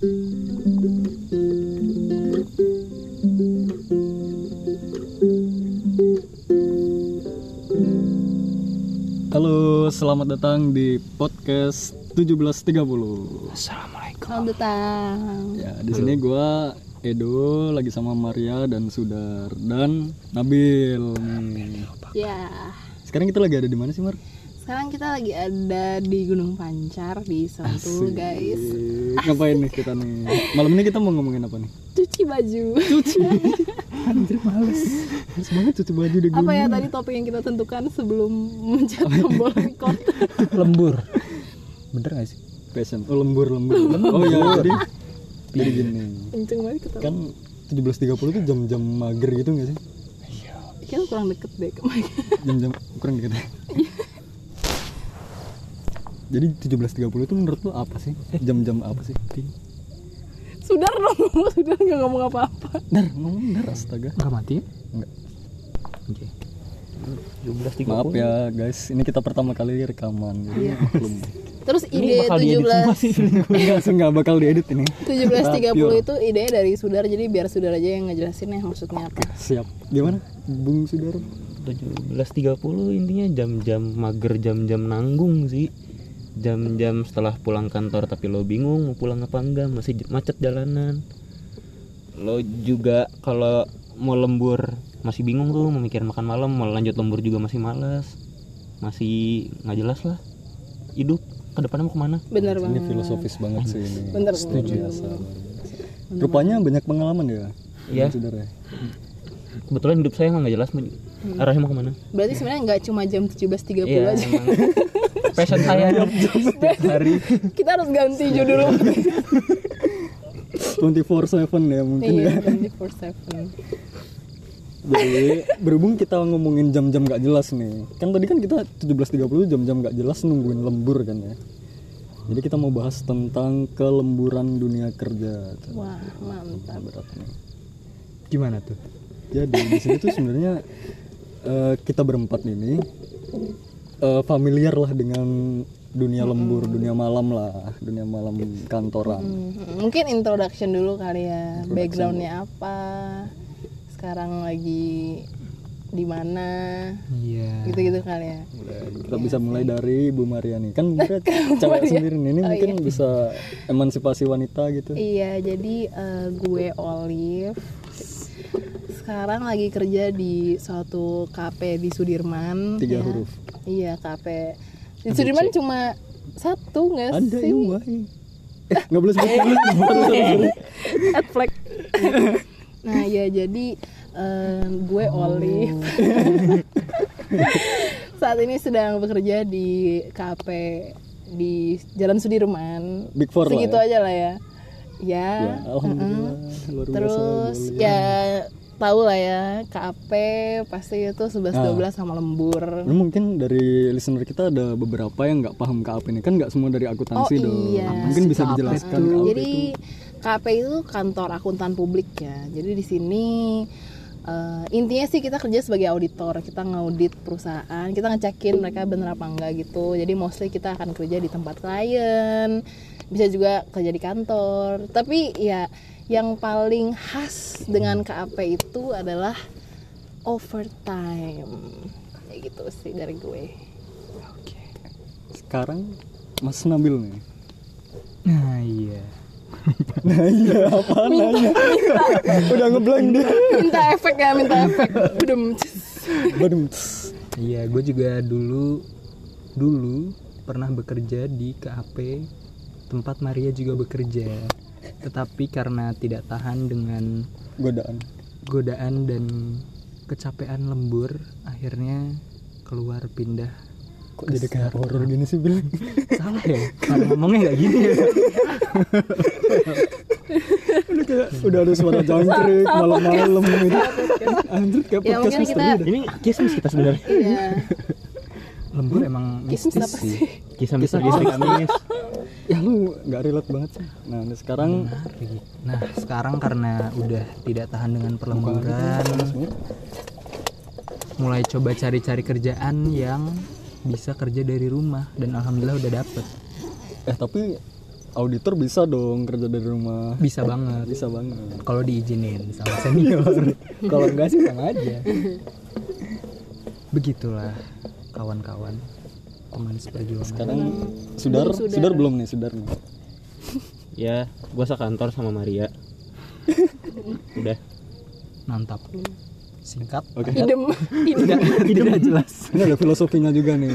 Halo, selamat datang di podcast 1730. Assalamualaikum. Selamat datang. Ya, di sini gua Edo lagi sama Maria dan Sudar dan Nabil. Ya, Sekarang kita lagi ada di mana sih, Mar? Sekarang kita lagi ada di Gunung Pancar di Sentul, Asik. guys. Ngapain nih kita nih? Malam ini kita mau ngomongin apa nih? Cuci baju. Anjir males. Banget cuci baju di gunung. Apa ya tadi topik yang kita tentukan sebelum mencet tombol record? Lembur. Bener gak sih? Passion. Oh, lembur-lembur. Oh iya, jadi jadi gini. Kenceng banget ketawa. Kan 17.30 tuh jam-jam mager gitu gak sih? Kan kurang deket deh ke mic. jam-jam kurang dikit ya. Jadi 17.30 itu menurut lu apa sih? Jam-jam apa sih? Sudar dong, ngomong Sudar nggak ngomong apa-apa. Dar, ngomong dar astaga. Enggak mati? Enggak. Oke. 17.30. Maaf ya guys, ini kita pertama kali rekaman jadi Iya. maklum. Terus Ini ide bakal diedit semua 17 sih. Enggak sih enggak bakal diedit ini. 17.30 itu idenya dari Sudar jadi biar Sudar aja yang ngejelasin ya maksudnya apa. Siap. Gimana? Bung Sudar? 17.30 intinya jam-jam mager, jam-jam nanggung sih. Jam-jam setelah pulang kantor tapi lo bingung mau pulang apa enggak, masih macet jalanan. Lo juga kalau mau lembur masih bingung tuh mau mikir makan malam, mau lanjut lembur juga masih malas. Masih nggak jelas lah. Hidup ke depannya mau ke mana? Bener Ini banget. filosofis banget sih ini. Bener, Setuju. bener. Rupanya banyak pengalaman ya. Iya. Ya. Kebetulan hidup saya emang nggak jelas mau- arahnya mau ke mana. Berarti sebenarnya nggak cuma jam 17.30 Iya, aja. passion saya hari. Kita harus ganti judul 24/7 ya mungkin ya. Iya, 24/7. Jadi berhubung kita ngomongin jam-jam gak jelas nih Kan tadi kan kita 17.30 jam-jam gak jelas nungguin lembur kan ya Jadi kita mau bahas tentang kelemburan dunia kerja Wah, mantap. Berat nih Gimana tuh? Jadi di sini tuh sebenarnya eh, kita berempat ini eh, familiar lah dengan dunia lembur, dunia malam lah, dunia malam kantoran. Hmm, Mungkin introduction dulu kali ya. Backgroundnya apa? Sekarang lagi di mana? Iya. Gitu-gitu kali ya. Udah, kita bisa mulai dari Bu Mariani. Kan cewek sendiri nih, ini mungkin bisa emansipasi wanita gitu. Iya, jadi eh, gue Olive. Sekarang lagi kerja di suatu KP di Sudirman. Tiga ya. huruf. Iya, KP. Di Sudirman cuma satu nggak Ada sih? iya. Eh, nggak boleh sebut. at flag nah ya jadi eh, gue Olive saat ini sedang bekerja di KP di Jalan Sudirman Big Four lah segitu ya. aja lah ya ya, Ya, alhamdulillah luar biasa. terus boleh. ya tahu lah ya KP pasti itu 11 Ah. 12 sama lembur mungkin dari listener kita ada beberapa yang nggak paham KAP ini kan nggak semua dari akuntansi Oh, dong. iya. Mungkin bisa dijelaskan KAP Jadi itu. KP itu kantor akuntan publik ya. Jadi di sini eh, intinya sih kita kerja sebagai auditor. Kita ngaudit perusahaan, kita ngecekin mereka bener apa enggak gitu. Jadi mostly kita akan kerja di tempat klien, bisa juga kerja di kantor. Tapi ya yang paling khas dengan KAP itu adalah overtime. Kayak gitu sih dari gue. Sekarang Mas Nabil nih. Nah iya. Nah iya apa nanya? Udah ngeblank dia. Minta efek ya, minta efek. Udah Badum. Iya, gue juga dulu dulu pernah bekerja di KAP tempat Maria juga bekerja. Tetapi karena tidak tahan dengan Godaan. godaan dan kecapean lembur, akhirnya keluar pindah. Kok jadi kayak horor gini sih Bil? Salah ya? Cara ngomongnya nggak gini ya? udah kayak udah ada suara jangkrik malam-malam gitu. Anjir kayak Ya, podcast misteri kita-. Ini kismis kita sebenarnya. Iya. Lembur emang mistis sih. Kisah misteri istri Kamis. Ya lu nggak relate banget sih. Nah ini sekarang Nah, sekarang karena udah tidak tahan dengan perlemburan, mulai coba cari-cari kerjaan yang bisa kerja dari rumah dan alhamdulillah udah dapet. eh tapi auditor bisa dong kerja dari rumah. Bisa banget. Bisa banget. Kalau diizinin sama senior. Kalau enggak sih sama aja. Begitulah kawan-kawan teman seperjuangan. Sekarang sudar Sudar. sudar belum nih sudar nih. Ya gua sekantor sama Maria. Udah. Mantap. Singkat. Oke. Idem. Idem. Tidak tidak jelas. Ini ada filosofinya juga nih.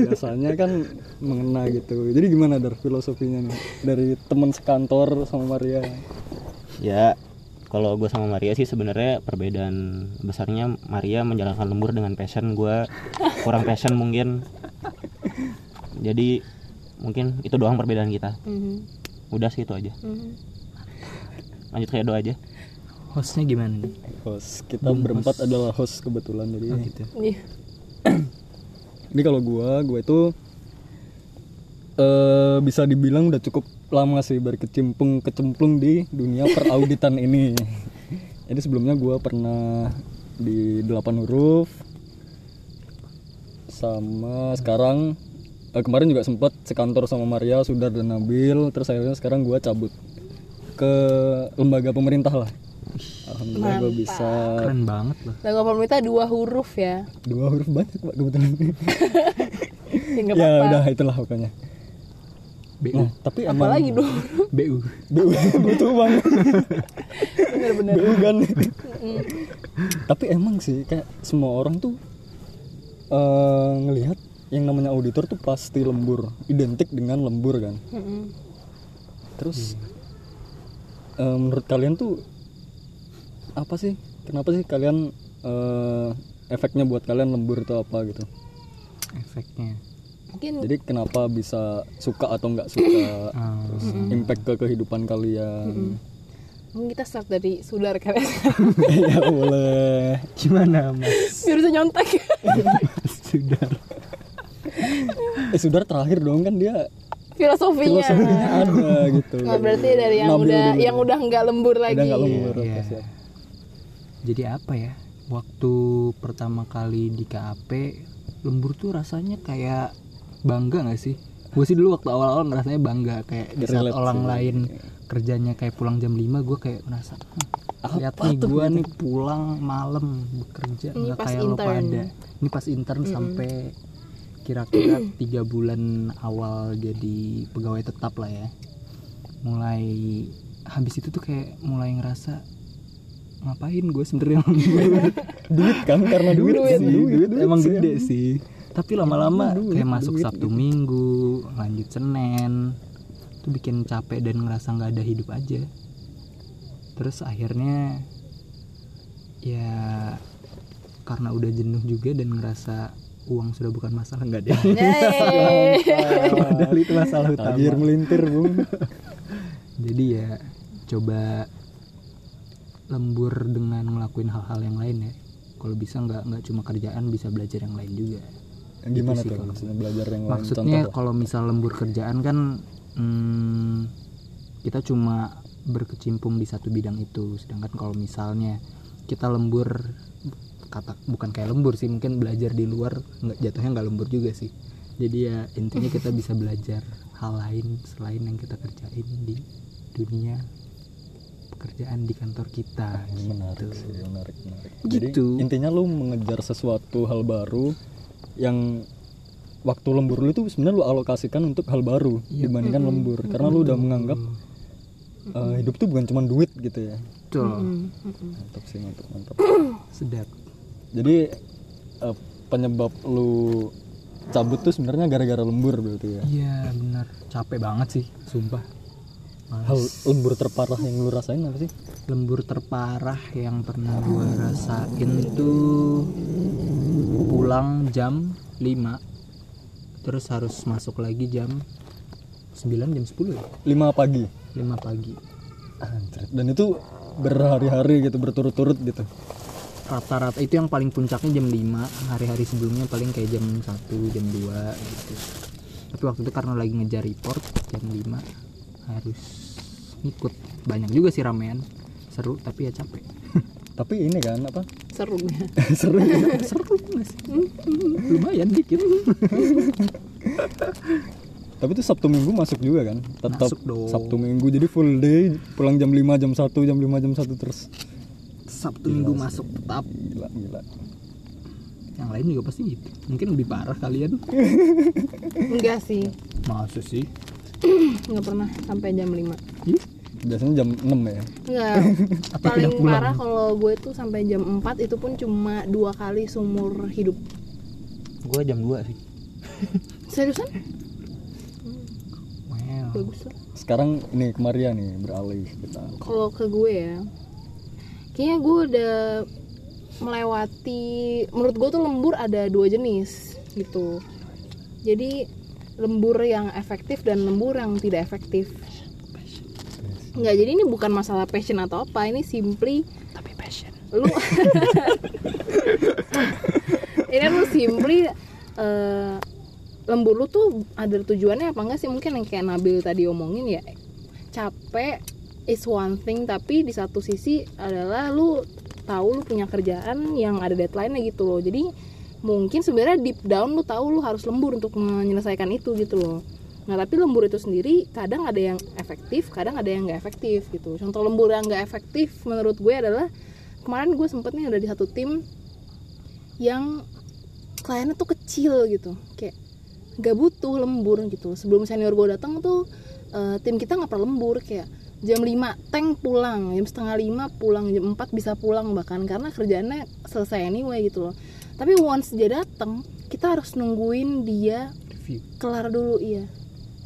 Biasanya kan mengena gitu. Jadi gimana dar filosofinya nih? Dari teman sekantor sama Maria. Ya kalau gue sama Maria sih sebenarnya perbedaan besarnya Maria menjalankan lembur dengan passion gue kurang passion mungkin jadi mungkin itu doang perbedaan kita. Mhm, udah sih itu aja. Mhm. lanjut ke Edo aja. Hostnya gimana nih? Host. Kita berempat adalah host kebetulan jadi oh gitu Iya. Jadi kalau gua, gua itu eh bisa dibilang udah cukup lama sih berkecimpung kecemplung di dunia perauditan ini. Jadi sebelumnya gua pernah di delapan huruf sama sekarang eh, kemarin juga sempat sekantor sama Maria, Sudar dan Nabil. Terus akhirnya sekarang gua cabut ke lembaga pemerintah lah. Alhamdulillah gua bisa keren banget loh Lagu pemerintah dua huruf ya. dua huruf banyak pak kebetulan. Ya ya udah itulah pokoknya. BU Nah, tapi emang Apalagi dua huruf. BU BU butuh banget Bener-bener. BU kan tapi emang sih kayak semua orang tuh eh ngelihat yang namanya auditor tuh pasti lembur. Identik dengan lembur kan? Mhm. terus eh, menurut kalian tuh apa sih? Kenapa sih kalian eh, efeknya buat kalian lembur itu apa gitu? Efeknya. Mungkin jadi kenapa bisa suka atau nggak suka? Terus impact ke kehidupan kalian. Mungkin kita start dari sudar kan ya. Boleh. Gimana mas? Biar bisa nyontek. Sudah eh sudar terakhir dong kan dia filosofinya. filosofinya ada gitu Nah, berarti dari yang Nabil udah dulu. yang udah nggak lembur lagi. udah nggak lembur siap. jadi apa ya waktu pertama kali di KAP lembur tuh rasanya kayak bangga gak sih gue sih dulu waktu awal-awal ngerasanya bangga kayak di saat orang sih. lain kerjanya kayak pulang jam 5 gue kayak ngerasa "Hah, lihat nih gue nih pulang malam bekerja nggak kayak lo intern. pada ini pas intern sampai kira-kira tiga bulan awal jadi pegawai tetap lah ya. Mulai habis itu tuh kayak mulai ngerasa ngapain gue sebenernya lembur duit kan karena duit, duit, sih, duit, emang sih. gede sih. Tapi lama-lama duit, kayak masuk duit, Sabtu Minggu lanjut Senin itu bikin capek dan ngerasa nggak ada hidup aja. Terus akhirnya ya karena udah jenuh juga dan ngerasa uang sudah bukan masalah nggak deh. Padahal itu masalah utama. Tabir melintir bung. Jadi ya coba lembur dengan ngelakuin hal-hal yang lain ya. Kalau bisa nggak nggak cuma kerjaan bisa belajar yang lain juga. Gimana sih tuh kalau- maksudnya belajar yang lain? Maksudnya kalau misal lembur kerjaan kan hmm, kita cuma berkecimpung di satu bidang itu. Sedangkan kalau misalnya kita lembur kata bukan kayak lembur sih mungkin belajar di luar nggak jatuhnya nggak lembur juga sih. Jadi ya intinya kita bisa belajar hal lain selain yang kita kerjain di dunia pekerjaan di kantor kita. Ini menarik sih menarik menarik. Jadi Gitu. intinya lu mengejar sesuatu hal baru yang waktu lembur lu tuh sebenarnya lu alokasikan untuk hal baru Iya. dibandingkan lembur. Karena lu udah menganggap eh, hidup tuh bukan cuma duit gitu ya. Betul. mantap sih mantap mantap. Sedap jadi eh, penyebab lu cabut tuh sebenarnya gara-gara lembur berarti ya? Iya benar capek banget sih sumpah. Hal lembur terparah yang lu rasain apa sih? Lembur terparah yang pernah gue rasain tuh pulang jam 5 terus harus masuk lagi jam 9 jam 10 ya? 5 pagi? 5 pagi. Anjir. dan itu berhari-hari gitu berturut-turut gitu rata-rata itu yang paling puncaknya jam 5 hari-hari sebelumnya paling kayak jam 1 jam 2 gitu. Tapi waktu itu karena lagi ngejar report jam 5 harus ngikut. Banyak juga sih ramean seru tapi ya capek. Tapi ini kan apa? Seru. Ya. seru seru nggak sih lumayan dikit. Tapi itu Sabtu Minggu masuk juga kan? Tetap Masuk dong. Sabtu Minggu jadi full day pulang jam 5 jam 1 jam 5 jam 1 terus Sabtu Minggu masuk tetap gila gila yang lain juga pasti gitu mungkin lebih parah kalian enggak sih masa sih nggak pernah sampai jam 5 Ih, biasanya jam 6 ya Enggak. Paling parah kalau gue tuh sampai jam 4 itu pun cuma dua kali seumur hidup. Gua jam 2 sih. Seriusan? wow. Bagus lah. sekarang ini ke Maria nih beralih kita Kalau ke gue ya, kayaknya gue udah melewati. Menurut gue tuh lembur ada dua jenis gitu. Jadi lembur yang efektif dan lembur yang tidak efektif. Enggak, jadi ini bukan masalah passion atau apa, ini simply tapi passion lu ini lu simply eh, lembur lu tuh ada tujuannya apa enggak sih mungkin yang kayak Nabil tadi omongin ya capek is one thing tapi di satu sisi adalah lu tahu lu punya kerjaan yang ada deadline-nya gitu loh. Jadi mungkin sebenarnya deep down lu tahu lu harus lembur untuk menyelesaikan itu gitu loh. Nah tapi lembur itu sendiri kadang ada yang efektif kadang ada yang nggak efektif gitu. Contoh lembur yang nggak efektif menurut gue adalah kemarin gue sempet nih ada di satu tim yang kliennya tuh kecil gitu. Kayak nggak butuh lembur gitu. Sebelum senior gue datang tuh eh, tim kita nggak pernah lembur. Kayak jam 5 tank pulang. Jam setengah lima pulang jam 4 bisa pulang bahkan karena kerjaannya selesai anyway gitu loh. Tapi once dia datang kita harus nungguin dia review. kelar dulu iya.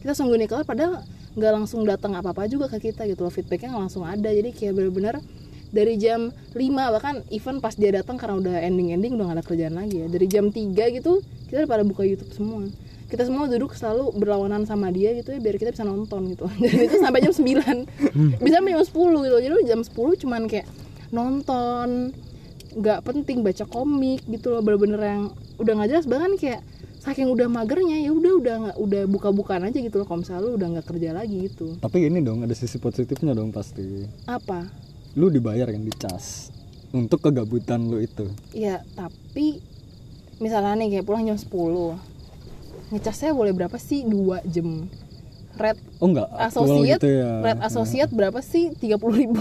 Kita nungguin dia kelar padahal nggak langsung datang apa apa juga ke kita gitu loh. Feedbacknya nggak langsung ada. Jadi kayak bener-bener dari jam 5 bahkan even pas dia datang karena udah ending-ending udah gak ada kerjaan lagi ya. Dari jam 3 gitu kita udah pada buka YouTube semua kita semua duduk selalu berlawanan sama dia gitu ya biar kita bisa nonton gitu. Dan itu sampai jam 9 bisa sampai jam 10 gitu. Jadi jam 10 cuman kayak nonton nggak penting baca komik gitu loh bener-bener yang udah nggak jelas. Bahkan kayak saking udah magernya ya udah udah nggak udah buka-bukaan aja gitu loh. Kalau misalnya lu udah nggak kerja lagi gitu. Tapi ini dong ada sisi positifnya dong pasti. Apa? Lu dibayar kan dicas untuk kegabutan lu itu. Ya tapi misalnya nih kayak pulang jam 10 ngecasnya boleh berapa sih? Dua jam. Red oh enggak associate gitu ya. Red associate berapa sih? Tiga puluh ribu.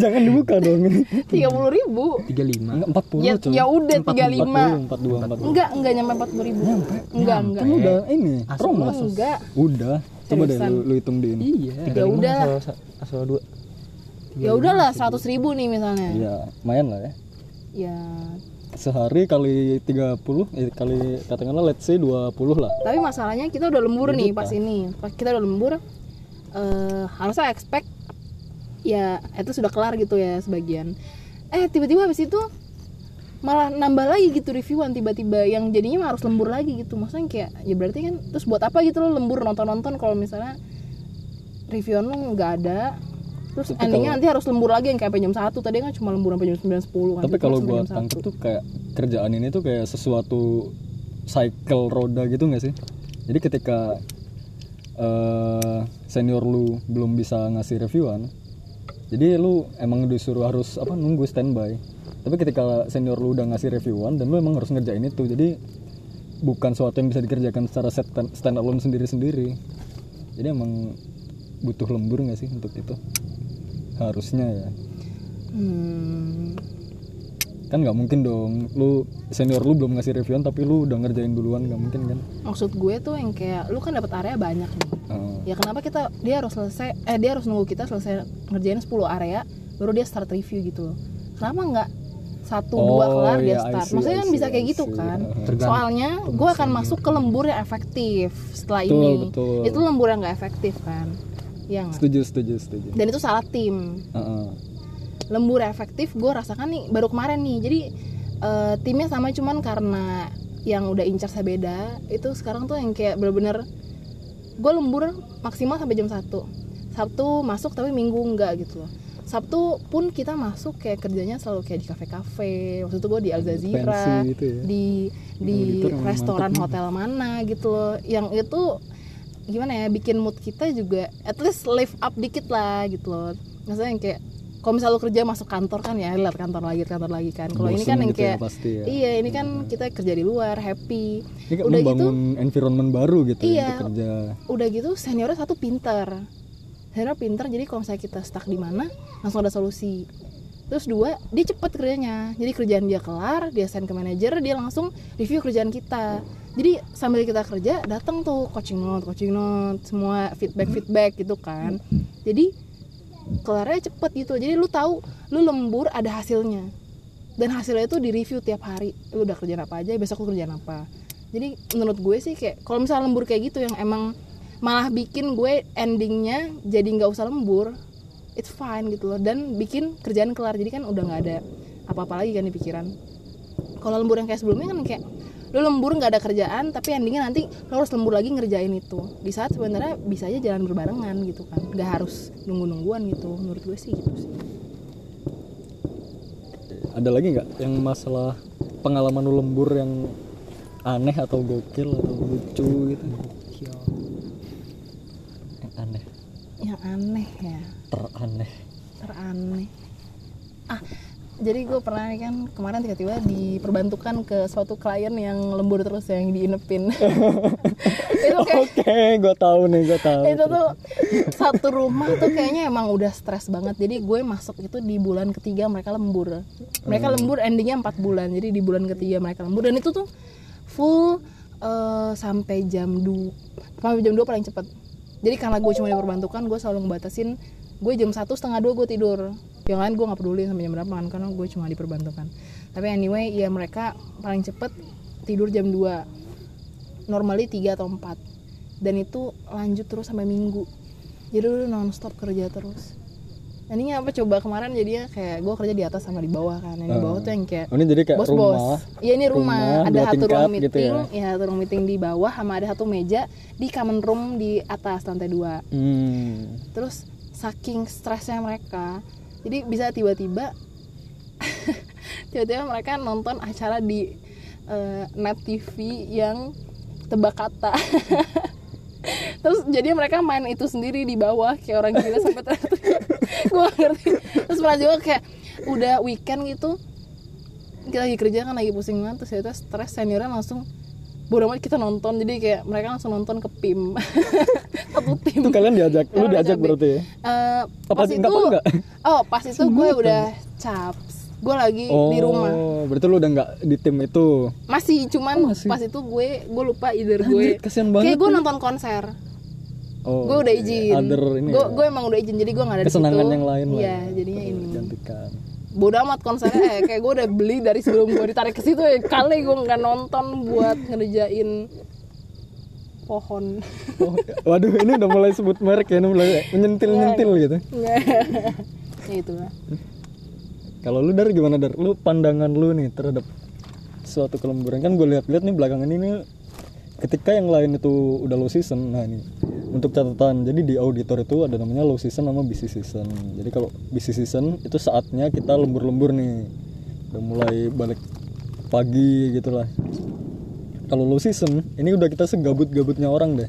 Jangan dibuka dong. Ini tiga puluh ribu 35 empat puluh ya, ya udah tiga lima. empat dua empat enggak enggak nyampe empat puluh ribu. Enggak enggak. kan udah ini Asal promo enggak. Udah. Coba deh lu, lu hitung di ini iya. Ya udah. asal, asal dua. ya udahlah seratus ribu nih misalnya. Iya lumayan lah ya. Ya sehari kali 30 eh, kali katakanlah let's say 20 lah. Tapi masalahnya kita udah lembur nih pas ini. Pas kita udah lembur eh harusnya expect ya itu sudah kelar gitu ya sebagian. Eh tiba-tiba habis itu malah nambah lagi gitu reviewan. Tiba-tiba yang jadinya harus lembur lagi gitu. Maksudnya kayak ya berarti kan terus buat apa gitu lo lembur nonton-nonton kalau misalnya reviewan lo nggak ada terus Tapi endingnya kalau- nanti harus lembur lagi yang kayak jam satu. Tadi kan cuma lembur sampai jam 9 10 kan. Tapi kalau satu. tangkep tuh kayak kerjaan ini tuh kayak sesuatu cycle roda gitu nggak sih? Jadi ketika eh senior lu belum bisa ngasih reviewan jadi lu emang disuruh harus apa nunggu standby. Tapi ketika senior lu udah ngasih reviewan dan lu emang harus ngerjain itu jadi bukan sesuatu yang bisa dikerjakan secara set stand alone sendiri-sendiri. Jadi emang butuh lembur nggak sih untuk itu harusnya ya. Hmm, kan nggak mungkin dong. Lu senior lu belum ngasih reviewan tapi lu udah ngerjain duluan nggak mungkin kan? Maksud gue tuh yang kayak lu kan dapat area banyak nih. Heeh. ya kenapa kita dia harus selesai eh dia harus nunggu kita selesai ngerjain 10 area baru dia start review gitu. Loh kenapa nggak satu dua Oh, kelar dia iya, start? see, maksudnya kan see, bisa kayak gitu see. kan? Tergantung soalnya gue akan masuk ke lembur yang efektif setelah Betul, ini. betul. itu lembur yang nggak efektif kan ya nggak? setuju setuju setuju. Dan itu salah tim. Heeh. lembur efektif gue rasakan nih baru kemarin nih. Jadi eh, timnya sama cuman karena yang udah incar saya beda itu sekarang tuh yang kayak bener-bener gue lembur maksimal sampai jam 1 Sabtu masuk tapi Minggu enggak gitu loh. Sabtu pun kita masuk kayak kerjanya selalu kayak di kafe-kafe. Waktu itu gue di Al Jazeera gitu ya. di di emang restoran hotel mana gitu loh. Yang itu gimana ya bikin mood kita juga at least live up dikit lah gitu loh. Maksudnya yang kayak kalau misalnya lu kerja masuk kantor kan ya lihat kantor lagi kantor lagi kan. Kalau ini kan yang gitu ya kayak pasti ya. iya ini kan kita kerja di luar happy. Ini kan udah gitu membangun environment baru gitu Iya. untuk kerja. udah gitu seniornya satu pinter. Senior pinter jadi kalau misalnya kita stuck di mana langsung ada solusi. Terus dua dia cepet kerjanya. Jadi kerjaan dia kelar dia send ke manajer dia langsung review kerjaan kita jadi sambil kita kerja datang tuh coaching note coaching note semua feedback feedback gitu kan. Jadi kelarnya cepet gitu. Jadi lu tahu lu lembur ada hasilnya. Dan hasilnya itu di review tiap hari. Lu udah kerjaan apa aja besok lu kerjaan apa. Jadi menurut gue sih kayak kalau misalnya lembur kayak gitu yang emang malah bikin gue endingnya jadi nggak usah lembur it's fine gitu loh. Dan bikin kerjaan kelar. Jadi kan udah nggak ada apa-apa lagi kan di pikiran. Kalau lembur yang kayak sebelumnya kan kayak lu lembur nggak ada kerjaan tapi endingnya nanti lo harus lembur lagi ngerjain itu. Di saat sebenarnya bisa aja jalan berbarengan gitu kan. Nggak harus nunggu nungguan gitu. Menurut gue sih gitu sih. Ada lagi nggak yang masalah pengalaman lu lembur yang aneh atau gokil atau lucu gitu? Gokil. Yang aneh, yang aneh ya? Teraneh. teraneh. Ah jadi gue pernah kan kemarin tiba-tiba diperbantukan ke suatu klien yang lembur terus yang diinepin. Itu kayak Oke, gue tahu nih, gue tahu. itu tuh satu rumah tuh kayaknya emang udah stres banget. Jadi gue masuk itu di bulan ketiga mereka lembur. Mereka lembur endingnya empat bulan. Jadi di bulan ketiga mereka lembur. Dan itu tuh full eh, sampai jam 2 sampai jam 2 paling cepet. Jadi karena gue cuma diperbantukan gue selalu ngebatasin gue jam satu setengah dua gue tidur. Yang lain gue nggak peduli sampai jam berapa kan karena gue cuma diperbantukan. Tapi anyway ya mereka paling cepet tidur jam 2 normally 3 atau 4 dan itu lanjut terus sampai minggu. Jadi lu nonstop kerja terus. Ini apa coba kemarin jadinya kayak gue kerja di atas sama di bawah kan. Yang di bawah tuh yang kayak Oh, ini jadi kayak bos bos iya ini rumah, rumah, ada dua satu ruang gitu meeting ya? ya satu ruang meeting di bawah sama ada satu meja di common room di atas lantai dua. Hmm. terus saking stresnya mereka. Jadi bisa tiba-tiba tiba-tiba mereka nonton acara di eh, net TV yang tebak kata. Terus jadi mereka main itu sendiri di bawah kayak orang gila sampai gue ngerti. Terus pernah juga kayak udah weekend gitu kita lagi kerja kan lagi pusing banget terus ternyata stres seniornya langsung bodoh amat kita nonton jadi kayak mereka langsung nonton ke PIM satu tim Itu kalian diajak, lu diajak udah berarti ya? Eh, Apa pas sih, itu nggak apa nggak? oh pas itu gue udah caps gue lagi Oh, di rumah berarti lu udah nggak di tim itu. masih cuman Oh, masih. pas itu gue gue lupa either gue Anjir, banget kayak gue nonton konser Oh, gue udah izin Other ini gue ya? gue emang udah izin jadi gue nggak ada di Kesenangan situ. yang lain lah iya ya. jadinya ini gantikan. Bodoh amat konsernya. Eh, kayak gue udah beli dari sebelum gue ditarik ke situ ya. Kali gue nggak nonton buat ngerjain pohon. Oh, waduh, ini udah mulai sebut merek ya, ini mulai menyentil-nyentil gitu. ya itu. Lah Kalau lu dari gimana dar? Lu pandangan lu nih terhadap suatu kelemburan. Kan gue lihat-lihat nih belakangan ini ketika yang lain itu udah low season nah ini untuk catatan jadi di auditor itu ada namanya low season sama busy season. Jadi kalau busy season itu saatnya kita lembur-lembur nih. Udah mulai balik pagi gitu lah kalau low season ini udah kita segabut-gabutnya orang deh.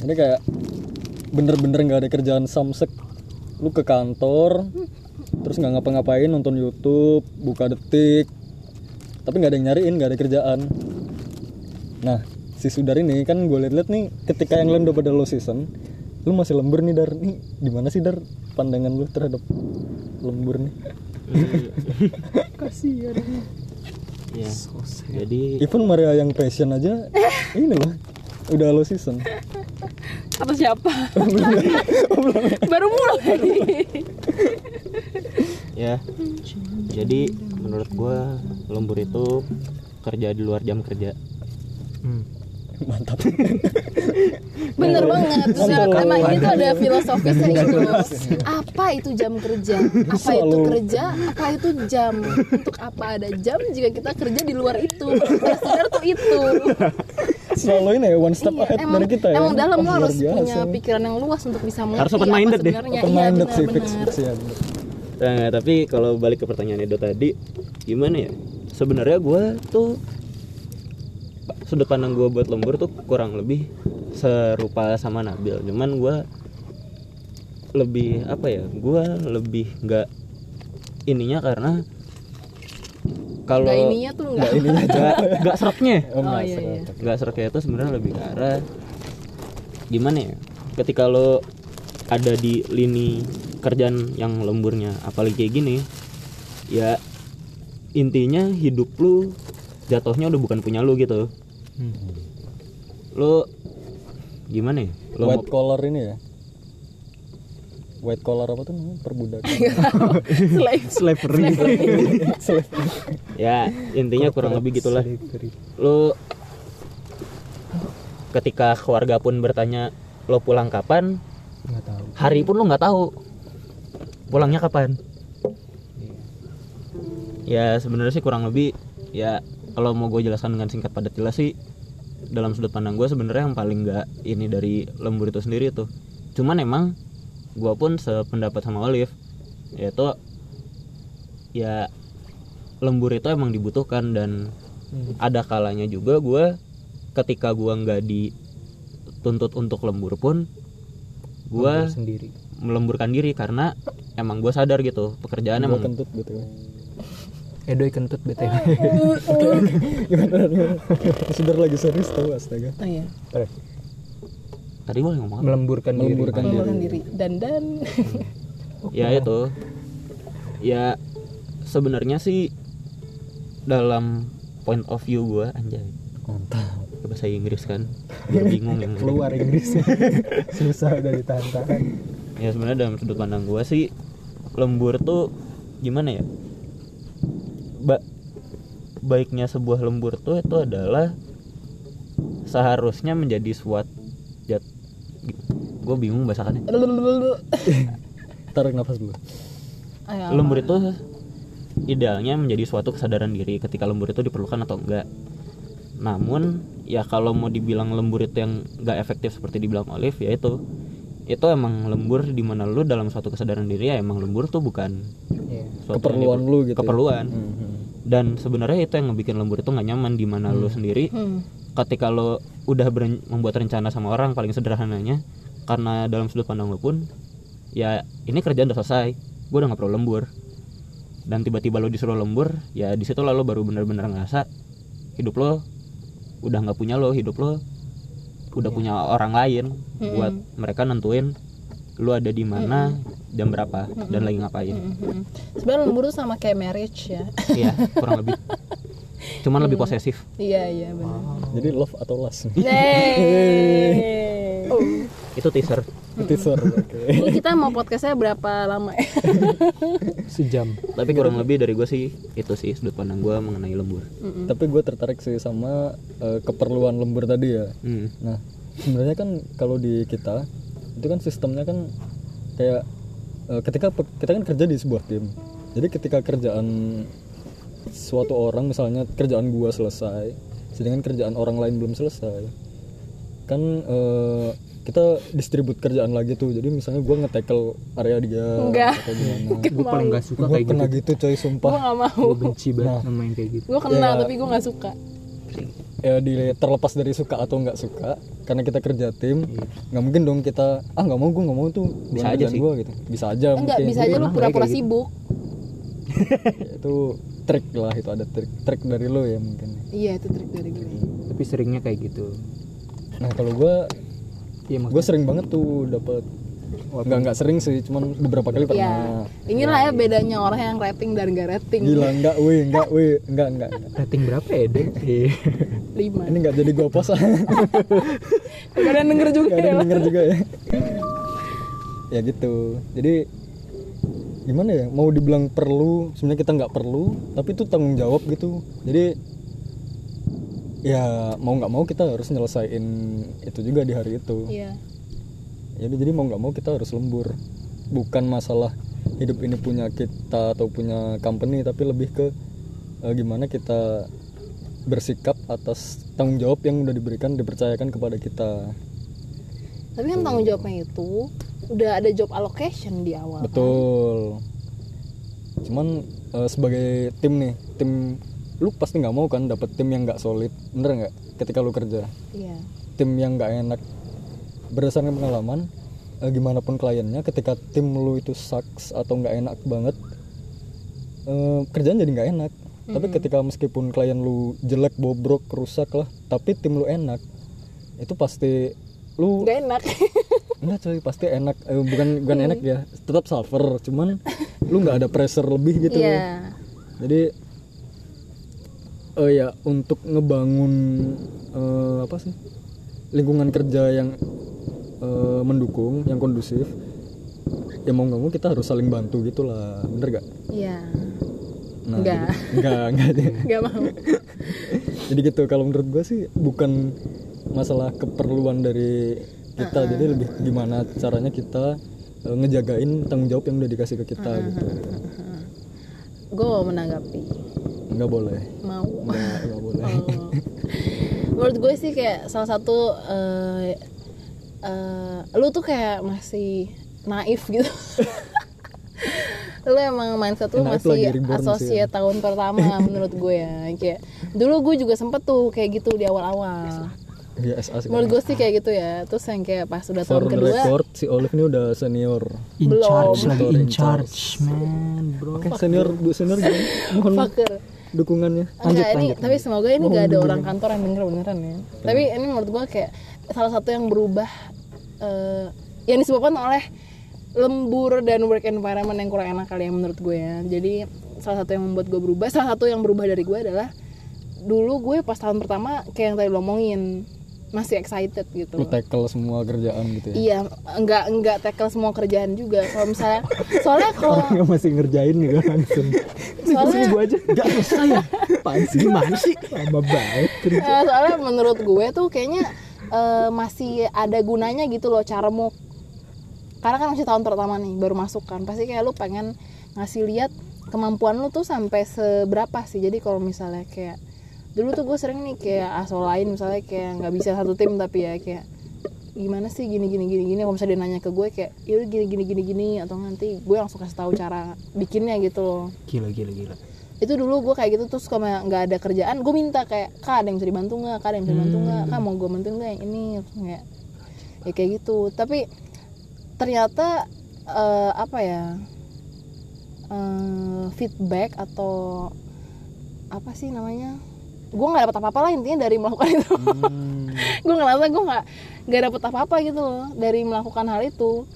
Jadi kayak bener-bener nggak ada kerjaan samsek. Lu ke kantor terus nggak ngapa-ngapain nonton YouTube buka detik. Tapi nggak ada yang nyariin nggak ada kerjaan. Nah si sudar ini kan gue liat-liat nih ketika yang lain udah pada low season lu masih lembur nih dar. Nih gimana sih dar pandangan lu terhadap lembur nih? Kasihan. Ya jadi even Maria yang passion aja ini loh udah low season. Atau siapa? Baru mulai. Ya jadi menurut gua lembur itu kerja di luar jam kerja mantap bener banget Bener. Mantap. emang ini tuh ada filosofisnya gitu loh apa itu jam kerja apa itu kerja apa itu jam untuk apa ada jam jika kita kerja di luar itu Yang sadar tuh itu selalu ini ya one step Iya, ahead emang, dari kita ya emang dalam lo harus biasa. punya pikiran yang luas untuk bisa mengerti Harus open-minded apa deh. sebenarnya open iya minded sih fix fix ya bener. Nah, tapi kalau balik ke pertanyaan Edo tadi, gimana ya? Sebenarnya gue tuh sudut pandang gue buat lembur tuh kurang lebih serupa sama Nabil. Cuman gue lebih apa ya? Gue lebih nggak ininya karena kalau Nggak ininya tuh nggak nggak nggak seretnya Oh, Oh, nggak iya, iya. nggak seretnya itu sebenarnya lebih ke arah gimana ya ketika lo ada di lini kerjaan yang lemburnya apalagi kayak gini ya intinya hidup lu jatuhnya udah bukan punya lu gitu. Lo gimana ya? Lo white collar ini ya? White collar apa tuh namanya? Perbudakan Slave. slavery. Ya intinya kurang lebih gitulah. lo ketika keluarga pun bertanya lo pulang kapan? Nggak tahu. Hari pun lo nggak tahu. Pulangnya kapan? Ya sebenarnya sih kurang lebih ya kalau mau gue jelaskan dengan singkat padat jelas sih dalam sudut pandang gue sebenarnya yang paling nggak ini dari lembur itu sendiri tuh. Cuman emang gue pun sependapat sama Olive yaitu ya lembur itu emang dibutuhkan dan ada kalanya juga gue ketika gue nggak dituntut untuk lembur pun gue sendiri. melemburkan diri karena emang gue sadar gitu pekerjaan gue emang kentut gitu Edoy kentut btw gimana gimana sudah lagi serius tau astaga. Oh iya. tadi gue ngomong apa? melemburkan, Melemburkan diri. Mengurangkan diri. Dan dan. ya itu. Ya sebenarnya sih dalam point of view gue anjay. Pakai bahasa Inggris kan? Biar bingung yang keluar Inggrisnya susah udah ditahan-tahan. Ya sebenarnya dalam sudut pandang gue sih lembur tuh gimana ya ba baiknya sebuah lembur tuh itu adalah seharusnya menjadi suatu jat gue bingung bahasannya tarik nafas dulu. Lembur itu idealnya menjadi suatu kesadaran diri ketika lembur itu diperlukan atau enggak. Namun ya kalau mau dibilang lembur itu yang enggak efektif seperti dibilang Olive ya itu itu emang lembur di mana lu dalam suatu kesadaran diri ya emang lembur tuh bukan suatu keperluan lu gitu ya? keperluan. Mhm. Dan sebenarnya itu yang ngebikin lembur itu nggak nyaman di mana lu sendiri. Hmm. ketika lo udah membuat rencana sama orang paling sederhananya karena dalam sudut pandang lo pun ya ini kerjaan udah selesai gue udah nggak perlu lembur. Dan tiba-tiba lo disuruh lembur ya di situ lo baru benar-benar ngerasa hidup lo udah nggak punya lo hidup lo udah punya orang lain buat mereka nentuin lo ada di mana jam berapa dan lagi ngapain. Mhm. Sebenarnya lembur tuh sama kayak marriage ya. Iya kurang lebih. Cuman lebih posesif. Iya iya benar. jadi love atau lust? Yeay. itu teaser. Teaser oke. Ini kita mau podcastnya berapa lama ya? sejam. Tapi kurang lebih dari gue sih itu sih sudut pandang gue mengenai lembur. Tapi gue tertarik sih sama eh, keperluan lembur tadi ya. Hmm. nah sebenarnya kan kalau di kita itu kan sistemnya kan kayak eh, ketika kita kan kerja di sebuah tim. Jadi ketika kerjaan suatu orang misalnya kerjaan gua selesai sedangkan kerjaan orang lain belum selesai kan eh, kita distribut kerjaan lagi tuh. Jadi misalnya gua nge-tackle area dia Enggak. gue paling gak suka gue kayak pernah gitu. gitu coy Gue sumpah gak mau. gue benci banget sama yang kayak gitu. Gue kenal Ya. tapi gue gak suka. Ya di terlepas dari suka atau nggak suka karena kita kerja tim nggak mungkin dong kita ah nggak mau gue nggak mau tuh Bisa aja sih. gua gitu bisa aja Enggak, mungkin bisa aja lu pura-pura sibuk. itu trik lah itu ada trik trik dari lo ya mungkin Iya itu trik dari gue. tapi seringnya kayak gitu nah kalau gue Iya gue sering banget tuh dapat nggak nggak sering sih cuman beberapa kali Iya. pernah Inilah ya bedanya orang yang rating dan gak rating. gila enggak wih enggak wih enggak enggak, enggak. rating berapa ya deh Lima. ini nggak jadi gue post Gak ada yang denger juga Gak ada ya. yang denger juga ya ya gitu jadi gimana ya mau dibilang perlu sebenarnya kita nggak perlu tapi itu tanggung jawab gitu jadi ya mau nggak mau kita harus nyelesain itu juga di hari itu Iya. Jadi jadi mau nggak mau kita harus lembur bukan masalah hidup ini punya kita atau punya company tapi lebih ke eh, gimana kita bersikap atas tanggung jawab yang udah diberikan dipercayakan kepada kita Tapi kan tanggung jawabnya itu udah ada job allocation di awal. kan? betul cuman eh, sebagai tim nih tim lu pasti nggak mau kan dapet tim yang nggak solid bener nggak ketika lu kerja Iya. tim yang nggak enak berdasarkan pengalaman eh, gimana pun kliennya ketika tim lu itu sucks atau nggak enak banget eh, kerjaan jadi nggak enak. Tapi ketika meskipun klien lu jelek bobrok rusak lah tapi tim lu enak itu pasti lu nggak enak. Enggak coy pasti enak. Eh, bukan bukan enak ya tetap suffer cuman lu nggak ada pressure lebih gitu Iya. jadi eh ya untuk ngebangun eh, apa sih lingkungan kerja yang eh, mendukung yang kondusif ya mau nggak mau kita harus saling bantu gitulah bener gak? iya. Nah, Nggak. jadi- nggak nggak nggak mau. Jadi gitu kalau menurut gue sih bukan masalah keperluan dari kita jadi lebih gimana caranya kita eh, ngejagain tanggung jawab yang udah dikasih ke kita gitu. gue mau menanggapi. Nggak boleh. Mau. Nggak nggak boleh. Oh. menurut gue sih kayak salah satu eh eh, lu tuh kayak masih naif gitu. Lu emang mindset lu masih sih asosiat tahun pertama menurut gue ya. Kayak dulu gue juga sempet tuh kayak gitu di awal-awal. Ya. Menurut gue sih kayak gitu ya. Terus yang kayak pas udah tahun kedua record si Olive ini udah senior. In Belum. charge lagi in charge man bro. Oke senior bu senior gimana? mohon fucker. dukungannya. Enggak, ini tapi semoga ini gak ada orang kantor yang denger beneran ya. Tapi ini menurut gua kayak salah satu yang berubah eh, yang disebabkan oleh lembur dan work environment yang kurang enak kali ya menurut gue ya. Jadi salah satu yang membuat gue berubah, salah satu yang berubah dari gue adalah dulu gue pas tahun pertama kayak yang tadi lo omongin masih excited gitu. lu tackle semua kerjaan gitu ya Iya, enggak enggak tackle semua kerjaan juga. Kalau misalnya soalnya kalau Orangnya masih ngerjain gitu langsung soalnya gue aja gak selesai ya apaan sih gimana sih lama banget Eh, soalnya menurut gue tuh kayaknya eh, masih ada gunanya gitu loh caremu karena kan masih tahun pertama nih baru masuk kan. Pasti kayak lu pengen ngasih lihat kemampuan lu tuh sampai seberapa sih. Jadi kalau misalnya kayak dulu tuh gue sering nih kayak asolain misalnya kayak nggak bisa satu tim tapi ya kayak gimana sih gini gini gini gini? Kalau misalnya dia nanya ke gue kayak yaudah gini gini gini gini atau nanti gue langsung kasih tahu cara bikinnya gitu loh. Gila gila gila itu dulu gue kayak gitu terus kalau nggak ada kerjaan gue minta kayak kak ada yang bisa dibantu nggak? Kak ada yang bisa dibantu nggak? Kak mau gue bantuin nggak yang ini? Kayak ya kayak gitu. Tapi ternyata eh, apa ya eh, feedback atau apa sih namanya gue nggak dapat apa-apa lah intinya dari melakukan itu. Hmm, gue ngerasa gue nggak nggak dapet apa-apa gitu loh dari melakukan hal itu.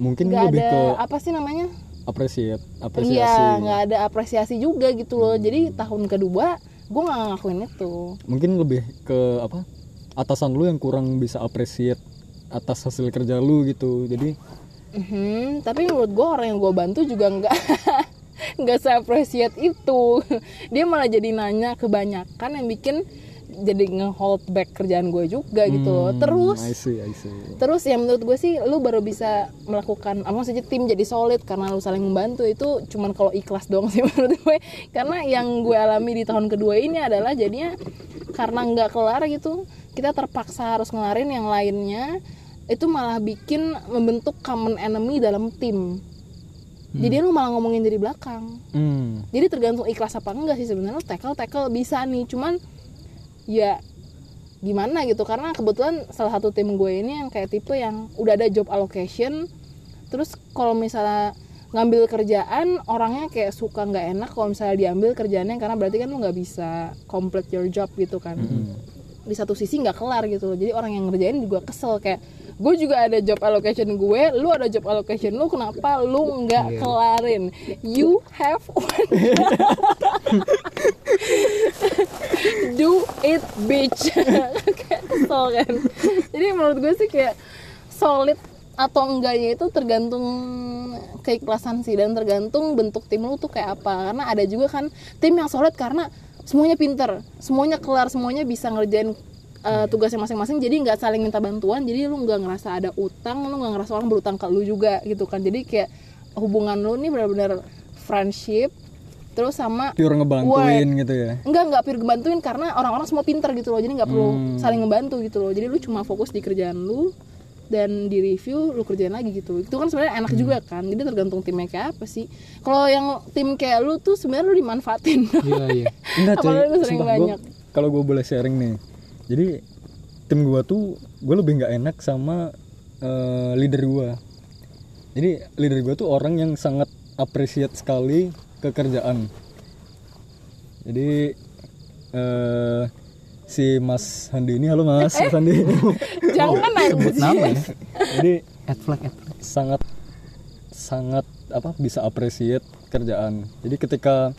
Mungkin lebih ada ke apa sih namanya apresiat apresiasi Iya, nggak ada apresiasi juga gitu loh. Jadi tahun kedua gue nggak ngelakuin itu. mungkin lebih ke apa atasan lu yang kurang bisa apresiat atas hasil kerja lu gitu jadi Mhm, tapi menurut gue orang yang gue bantu juga nggak nggak seapresiat itu. Dia malah jadi nanya kebanyakan yang bikin jadi nge-hold back kerjaan gue juga gitu loh. Hmm, Terus I see, I see. Terus yang menurut gue sih lu baru bisa melakukan apa maksudnya tim jadi solid karena lu saling membantu itu cuman kalau ikhlas dong sih menurut gue. Karena yang gue alami di tahun kedua ini adalah jadinya karena nggak kelar gitu kita terpaksa harus ngelarin yang lainnya itu malah bikin membentuk common enemy dalam tim. Jadi lu malah ngomongin dari belakang. Hmm, Jadi tergantung ikhlas apa enggak sih sebenarnya tackle tackle bisa nih cuman ya gimana gitu. Karena kebetulan salah satu tim gue ini yang kayak tipe yang udah ada job allocation. Terus kalau misalnya ngambil kerjaan orangnya kayak suka nggak enak kalau misalnya diambil kerjaannya karena berarti kan lu nggak bisa complete your job gitu kan. Di satu sisi nggak kelar gitu loh. Jadi orang yang ngerjain juga kesel kayak gue juga ada job allocation gue lu ada job allocation lu kenapa lu nggak kelarin? You have one do it bitch. Kayak kesel kan? Jadi menurut gue sih kayak solid atau enggaknya itu tergantung keikhlasan sih. Dan tergantung bentuk tim lu tuh kayak apa. Karena ada juga kan tim yang solid karena semuanya pinter semuanya kelar semuanya bisa ngerjain uh, tugasnya masing-masing. Jadi nggak saling minta bantuan. Jadi lu nggak ngerasa ada utang lu nggak ngerasa orang berutang ke lu juga gitu kan. Jadi kayak hubungan lu nih benar-benar friendship terus sama pure ngebantuin gitu ya? Enggak enggak pure ngebantuin karena orang-orang semua pinter gitu loh jadi nggak perlu saling ngebantu gitu loh. Jadi lu cuma fokus di kerjaan lu dan di review lu kerjain lagi gitu. Itu kan sebenarnya enak juga kan jadi tergantung timnya kayak apa sih. Kalau yang tim kayak lu tuh sebenarnya lu dimanfaatin. Iya iya. Enggak lu sering banyak. kalau gue boleh sharing nih jadi tim gue tuh gue lebih nggak enak sama eh, leader gue jadi leader gue tuh orang yang sangat appreciate sekali ke kerjaan jadi eh si Mas Handi ini halo Mas Mas Handi Jangan Sebut anjing. nama ya. jadi Ad flag, ad flag. sangat sangat apa bisa appreciate kerjaan jadi ketika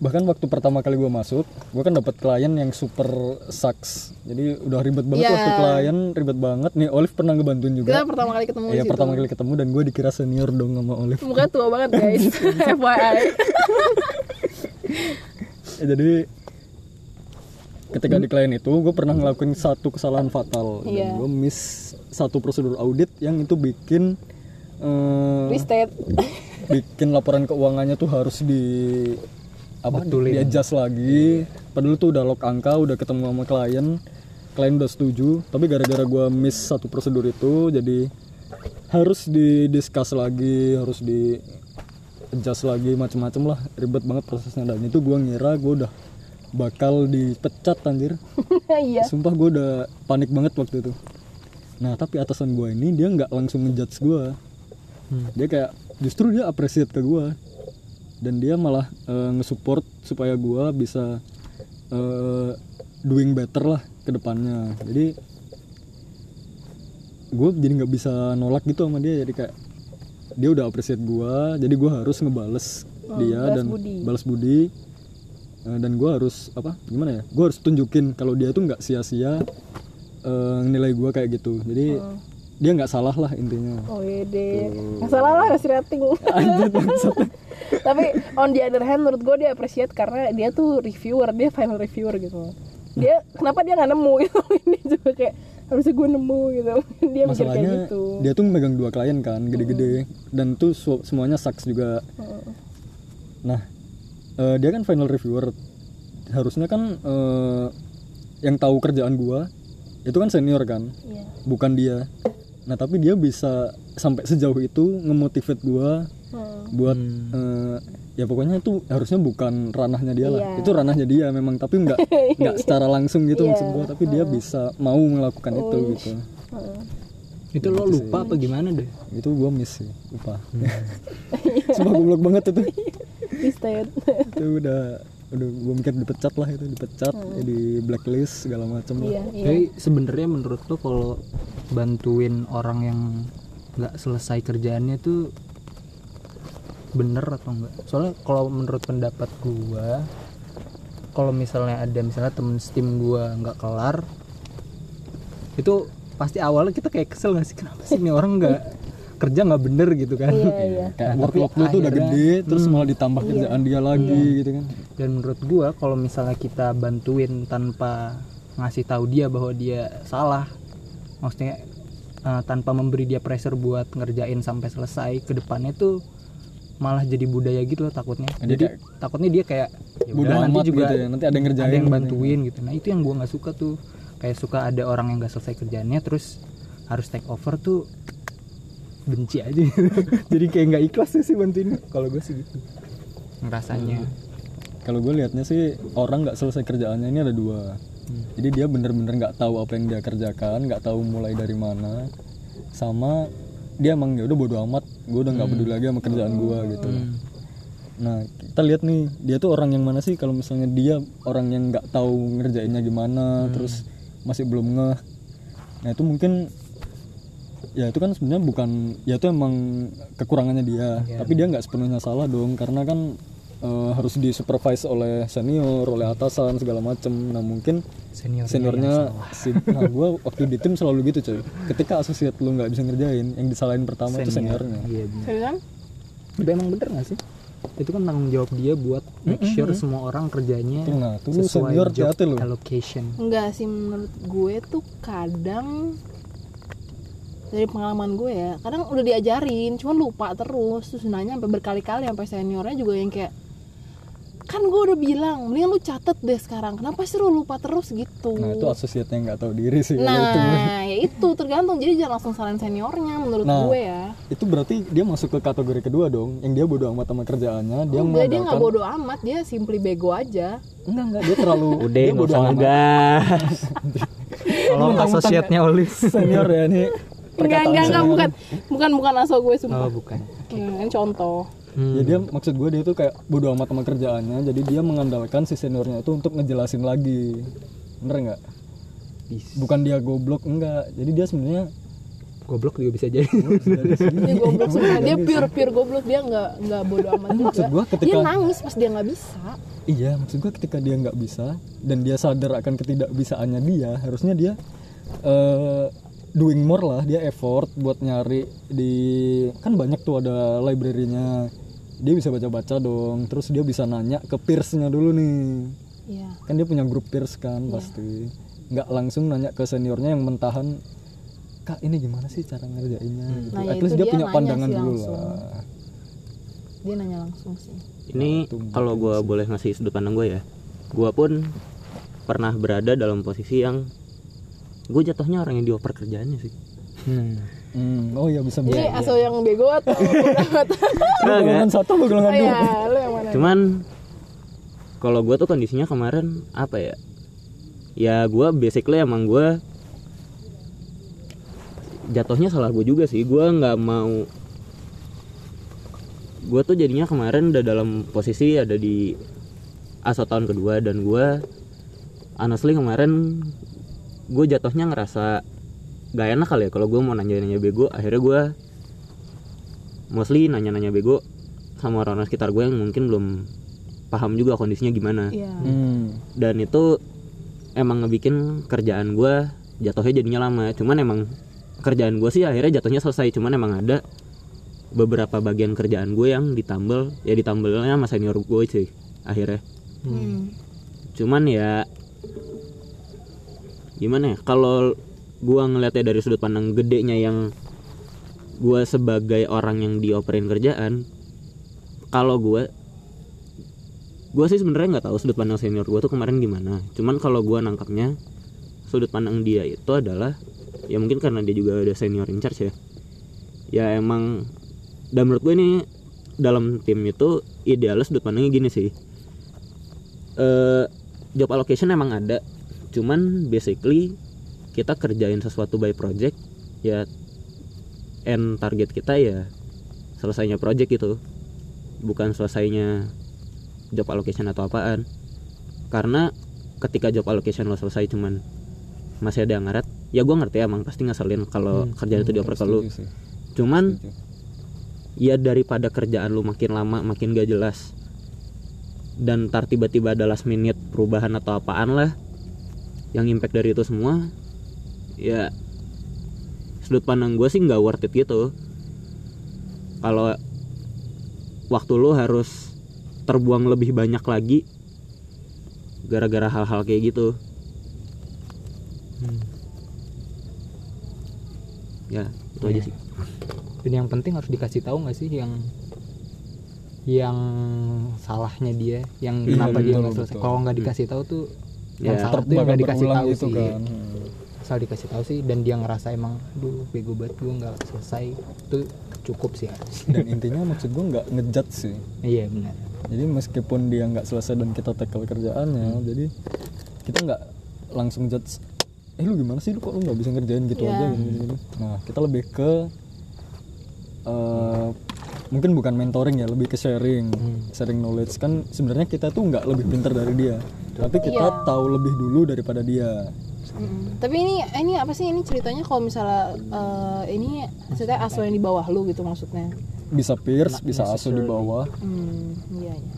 bahkan waktu pertama kali gue masuk gue kan dapat klien yang super sucks jadi udah ribet banget Iya. waktu klien ribet banget nih Olive pernah ngebantuin Kita juga pertama kali ketemu Iya pertama kali ketemu dan gue dikira senior dong sama Olive Muka tua banget guys. FYI. Ya, jadi ketika di klien itu gue pernah ngelakuin satu kesalahan fatal Iya. dan gue miss satu prosedur audit yang itu bikin eh, Restate. bikin laporan keuangannya tuh harus di apa Betulin. di adjust lagi. Padahal tuh udah lock angka udah ketemu sama klien. Klien udah setuju. Tapi gara-gara gua miss satu prosedur itu jadi harus didiskus lagi harus di adjust lagi macem-macem lah. Ribet banget prosesnya. Dan itu gua ngira gua udah bakal dipecat anjir. Iya. sumpah gua udah panik banget waktu itu. Nah tapi atasan gua ini dia nggak langsung ngejudge gua. Dia kayak justru dia appreciate ke gua dan dia malah eh, nge-support supaya gua bisa eh, doing better lah ke depannya jadi gue jadi nggak bisa nolak gitu sama dia jadi kayak dia udah appreciate gua jadi gua harus ngebales dia balas dan budi. balas budi Eh, dan gua harus apa gimana ya gua harus tunjukin kalau dia tuh nggak sia-sia eh, nilai gua kayak gitu jadi dia nggak salah lah intinya Oh iya deh. Nggak salah lah rating. Anjir. Tapi on the other hand menurut gue dia appreciate karena dia tuh reviewer, dia final reviewer gitu. Dia kenapa dia nggak nemu gitu? Ini juga kayak harusnya gue nemu gitu. Dia mikir kayak masalahnya gitu. dia tuh megang dua klien kan gede-gede dan tuh semuanya sucks juga nah eh, dia kan final reviewer harusnya kan eh, yang tahu kerjaan gua itu kan senior kan Iya. bukan dia nah tapi dia bisa sampai sejauh itu ngemotivate gua Hmm. buat eh, ya pokoknya itu harusnya bukan ranahnya dia lah Iya. itu ranahnya dia memang tapi nggak nggak secara langsung gitu Iya. maksud gua tapi dia bisa mau melakukan itu gitu Heeh. Itu lo lupa apa gimana deh? itu gua miss sih lupa sumpah goblok banget itu itu udah udah gua mikir dipecat lah itu dipecat ya di blacklist segala macam lah Iya, iya. Jadi sebenarnya menurut lo kalau bantuin orang yang nggak selesai kerjaannya tuh bener atau enggak? Soalnya kalau menurut pendapat gua, kalau misalnya ada misalnya temen steam gua nggak kelar, itu pasti awalnya kita kayak kesel nggak sih kenapa sih ini orang nggak kerja nggak bener gitu kan? Iya, iya. kayak workload lu tuh udah gede terus malah ditambah kerjaan dia lagi gitu kan dan menurut gua kalau misalnya kita bantuin tanpa ngasih tahu dia bahwa dia salah maksudnya eh, tanpa memberi dia pressure buat ngerjain sampai selesai ke depannya tuh malah jadi budaya gitu loh takutnya. Jadi kayak- takutnya dia kayak ya udah, nanti juga gitu ya, nanti ada yang ngerjain ada yang gitu. bantuin gitu. Nah itu yang gua nggak suka tuh. Kayak suka ada orang yang nggak selesai kerjaannya terus harus take over tuh benci aja. Jadi kayak nggak ikhlas sih bantuin. Kalau gue sih gitu. Ngerasanya. Kalau gue liatnya sih orang nggak selesai kerjaannya ini ada dua. Jadi dia bener-bener nggak tahu apa yang dia kerjakan nggak tahu mulai dari mana. Sama dia emang ya udah bodo amat gue udah nggak peduli lagi sama kerjaan gue gitu. Nah kita lihat nih dia tuh orang yang mana sih? Kalau misalnya dia orang yang nggak tahu ngerjainnya gimana terus masih belum ngeh. Nah itu mungkin ya itu kan sebenarnya bukan ya itu emang kekurangannya dia. Tapi dia nggak sepenuhnya salah dong karena kan eh, harus disupervise oleh senior oleh atasan segala macem. Nah mungkin senior seniornya si nah gue waktu di tim selalu gitu coy. Ketika asosiat lu nggak bisa ngerjain yang disalahin pertama itu seniornya. Iya kan? tapi emang bener gak sih? Itu kan tanggung jawab dia buat make sure semua orang kerjanya Tuh, nah, tuh sesuai senior, job lu. allocation. Enggak sih menurut gue tuh kadang dari pengalaman gue ya kadang udah diajarin cuman lupa terus terus nanya sampai berkali-kali sampai seniornya juga yang kayak kan gue udah bilang mendingan lu catet deh sekarang. Kenapa sih lu lupa terus? Gitu. Nah itu asosiatnya nggak tahu diri sih kalau itu. Nah, ya itu tergantung. Jadi jangan langsung salahin seniornya menurut Nah, gue ya. itu berarti dia masuk ke kategori kedua dong. Yang dia bodo amat sama kerjaannya dia enggak dia nggak mengandalkan- bodo amat. Dia simply bego aja. Enggak enggak. Dia terlalu Udah dia nggak bodo usah amat. kalau asosiatnya Olive senior ya nih enggak enggak enggak. Bukan bukan bukan asal gue sumpah. Oh bukan. Hmm, ini contoh Hmm. Ya dia maksud gue dia tuh kayak bodo amat sama kerjaannya, jadi dia mengandalkan si seniornya itu untuk ngejelasin lagi. Bener nggak? Bukan dia goblok enggak. Jadi dia sebenarnya goblok juga bisa jadi dia goblok sumpah dia pure pure goblok dia nggak nggak bodo amat juga Maksud gua ketika- dia nangis pas dia nggak bisa Iya, maksud gue ketika dia nggak bisa dan dia sadar akan ketidakbisaannya dia, harusnya dia eh, doing more lah, dia effort buat nyari di kan banyak tuh ada library-nya. Dia bisa baca-baca dong, terus dia bisa nanya ke peers-nya dulu nih. Iya. Kan dia punya grup peers kan pasti. Nggak langsung nanya ke seniornya yang mentahan Kak, ini gimana sih cara ngerjainnya? gitu. Nah, At least itu dia dia punya pandangan dulu langsung. lah. dia nanya langsung sih Ini kalau gue boleh ngasih sudut pandang gue ya, gue pun pernah berada dalam posisi yang gue jatuhnya orang yang dioper kerjaannya sih. hmm. Hmm, oh iya bisa ini bisa. asal yang bego atau amat Golongan satu atau golongan dua? ya lu yang mana Cuman kalau gue tuh kondisinya kemarin apa ya? Ya gue basically emang gue jatuhnya salah gue juga sih. Gue nggak mau gue tuh jadinya kemarin udah dalam posisi ada di ASO tahun kedua dan gue honestly kemarin gue jatuhnya ngerasa gak enak kali ya kalau gue mau nanya-nanya bego. Akhirnya gue mostly nanya-nanya bego sama orang-orang sekitar gue yang mungkin belum paham juga kondisinya gimana. Iya. Hmm. dan itu emang ngebikin kerjaan gue jatuhnya jadinya lama. Cuman emang kerjaan gue sih akhirnya jatuhnya selesai. Cuman emang ada beberapa bagian kerjaan gue yang ditambel. Ya ditambelnya sama senior gue sih akhirnya. Hmm. cuman ya gimana ya? Kalau gua ngeliatnya dari sudut pandang gedenya yang gua sebagai orang yang dioperin kerjaan kalau gua gua sih sebenarnya nggak tahu sudut pandang senior gua tuh kemarin gimana. Cuman kalau gua nangkapnya sudut pandang dia itu adalah ya mungkin karena dia juga ada senior in charge ya. Ya emang dan menurut gue ini dalam tim itu idealnya sudut pandangnya gini sih. Eh job allocation emang ada cuman basically kita kerjain sesuatu by project ya end target kita ya selesainya project itu bukan selesainya job allocation atau apaan karena ketika job allocation lo selesai cuman masih ada yang ngaret ya gue ngerti emang pasti ngeselin kalau kerjaan itu dioper ke lu sih. cuman Setuju. ya daripada kerjaan lu makin lama makin gak jelas dan ntar tiba-tiba ada last minute perubahan atau apaan lah yang impact dari itu semua ya sudut pandang gue sih nggak worth it gitu. Kalau waktu lu harus terbuang lebih banyak lagi gara-gara hal-hal kayak gitu. Ya itu aja sih. Dan yang penting harus dikasih tahu nggak sih yang yang salahnya dia yang Iya, kenapa dia betul, nggak selesai? kalau nggak dikasih tahu tuh Ya. salah tuh yang bakal nggak dikasih tahu gitu sih kan. Hmm. asal dikasih tahu sih dan dia ngerasa emang duh bego banget gue nggak selesai itu cukup sih harus dan intinya maksud gue nggak ngejudge sih iya benar jadi meskipun dia nggak selesai dan kita tackle kerjaannya jadi kita nggak langsung judge eh lu gimana sih lu kok lu nggak bisa ngerjain gitu Iya. aja gini, gini, gini. nah kita lebih ke eh, mungkin bukan mentoring ya lebih ke sharing sharing knowledge kan sebenarnya kita tuh nggak lebih pintar dari dia tapi kita Iya. tahu lebih dulu daripada dia Mm. Tapi ini ini apa sih ini ceritanya kalau misalnya eh, ini ceritanya aso yang di bawah lu gitu maksudnya. bisa peers bisa aso di bawah Hmm, iya iya.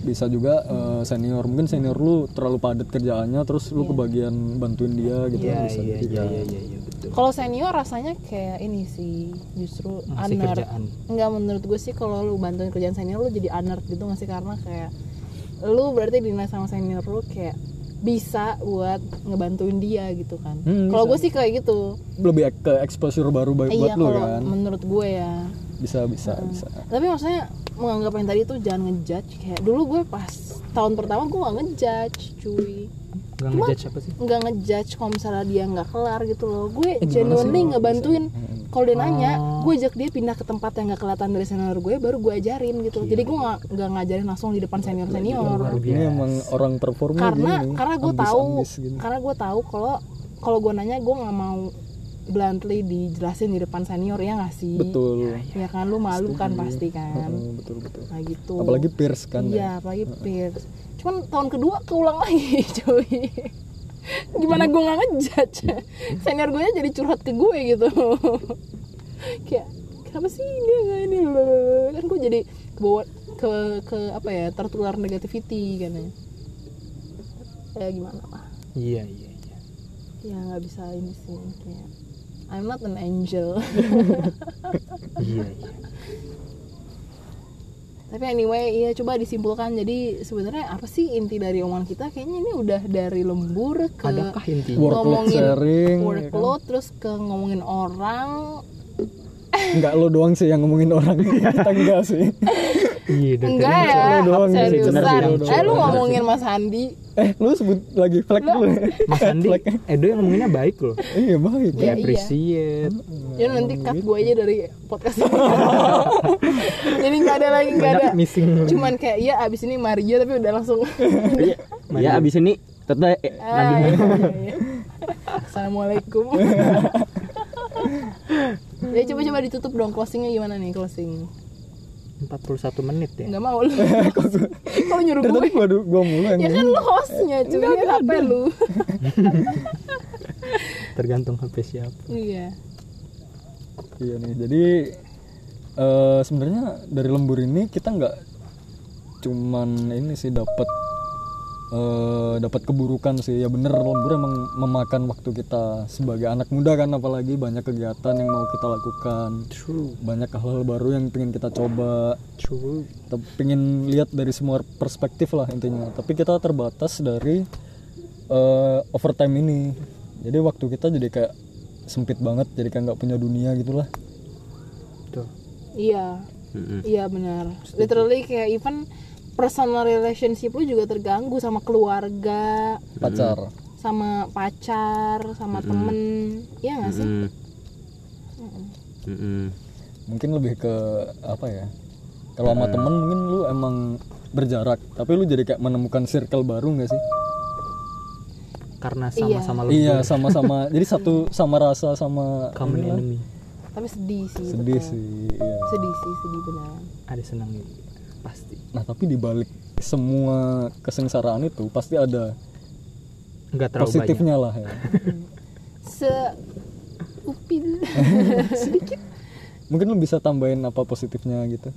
Iya. bisa juga eh, senior mungkin senior lu terlalu padat kerjaannya terus lu kebagian bantuin dia gitu iya kan bisa iya juga. iya iya iya betul Kalau senior rasanya kayak ini sih justru Ngasih kerjaan. Enggak menurut gue sih kalau lu bantuin kerjaan senior lu jadi honor gitu nggak sih karena kayak lu berarti dinilai sama senior lu kayak bisa buat ngebantuin dia gitu kan. Hmm, kalau gue sih kayak gitu. lebih ke exposure baru buat iya lu kan menurut gue ya. bisa bisa bisa Tapi maksudnya menganggap yang tadi itu jangan ngejudge. Kayak dulu gue pas tahun pertama gue gak ngejudge cuy. Nggak ngejudge apa sih? nggak ngejudge kalau misalnya dia nggak kelar gitu loh. Gue Eh, genuinely ngebantuin. Kalau dia nanya Oh. gue ajak dia pindah ke tempat yang nggak kelihatan dari senior gue baru gue ajarin gitu. Jadi gue nggak nggak ngajarin langsung di depan senior senior ini emang orang performnya karena gini karena gue tahu gitu. karena gue tahu kalau kalau gue nanya gue nggak mau bluntly dijelasin di depan senior ya nggak sih? Betul. Ya kan lu malu kan pasti kan? Heeh, betul betul. Nah gitu. Apalagi peers kan ya. iya apalagi peers cuman tahun kedua keulang lagi cuy. Gimana gue nggak ngejudge? Senior gue jadi curhat ke gue gitu. Kayak kenapa sih dia nggak ini? Kan gue jadi kebawa ke ke apa ya tertular negativity kan ya. Ya gimana lah. Iya iya iya. Ya nggak bisa ini sih kayak I'm not an angel. Iya iya. Tapi anyway iya coba disimpulkan. Jadi sebenarnya apa sih inti dari omongan kita? Kayaknya ini udah dari lembur ke adakah intinya? Workload ngomongin sharing, ya workload terus ke ngomongin orang. Enggak lo doang sih yang ngomongin orang. Kita enggak sih iya enggak tadi ya. Doang bener sih, eh lu ngomongin Mas Handi. Eh lu sebut lagi flag dulu ya. Mas Andi Edo yang ngomonginnya baik loh. Iya baik. Ya, iya. appreciate. Ya nanti cut gue aja dari podcast ini. Jadi nggak ada lagi nggak ada. missing. Cuman kayak ya abis ini Maria tapi udah langsung. Iya, ya abis ini teteh eh, Ah, iya, iya, iya. Assalamualaikum. Ya coba coba ditutup dong closingnya gimana nih closing 41 menit ya? Nggak mau lu. Kalau nyuruh dari gue? tadi gua, gua mulu yang ya kan lu hostnya cuy. Ini HP lu? Tergantung HP siapa. Iya. Iya nih, jadi eh sebenarnya dari lembur ini kita nggak cuman ini sih dapat eh dapat keburukan sih. Ya bener lembur emang memakan waktu kita sebagai anak muda kan apalagi banyak kegiatan yang mau kita lakukan. True. Banyak hal-hal baru yang pengen kita coba. True. Kita pengen lihat dari semua perspektif lah intinya. Tapi kita terbatas dari eh, overtime ini. Jadi waktu kita jadi kayak sempit banget jadi kayak nggak punya dunia gitulah. Tuh iya. Iya benar. Literally kayak even personal relationship lu juga terganggu sama keluarga pacar. sama pacar sama temen. Iya nggak sih? Mm-mm. Mm-mm. mungkin lebih ke apa ya kalau sama temen mungkin lu emang berjarak tapi lu jadi kayak menemukan circle baru nggak sih? Karena sama-sama lembur iya sama-sama. Jadi satu sama rasa sama common enemy. Tapi sedih sih sedih betul. sih iya. sedih sih sedih benar. Ada senangnya pasti. Nah tapi dibalik semua kesengsaraan itu pasti ada nggak terlalu banyak. positifnya lah ya. Se upil mungkin lu bisa tambahin apa positifnya gitu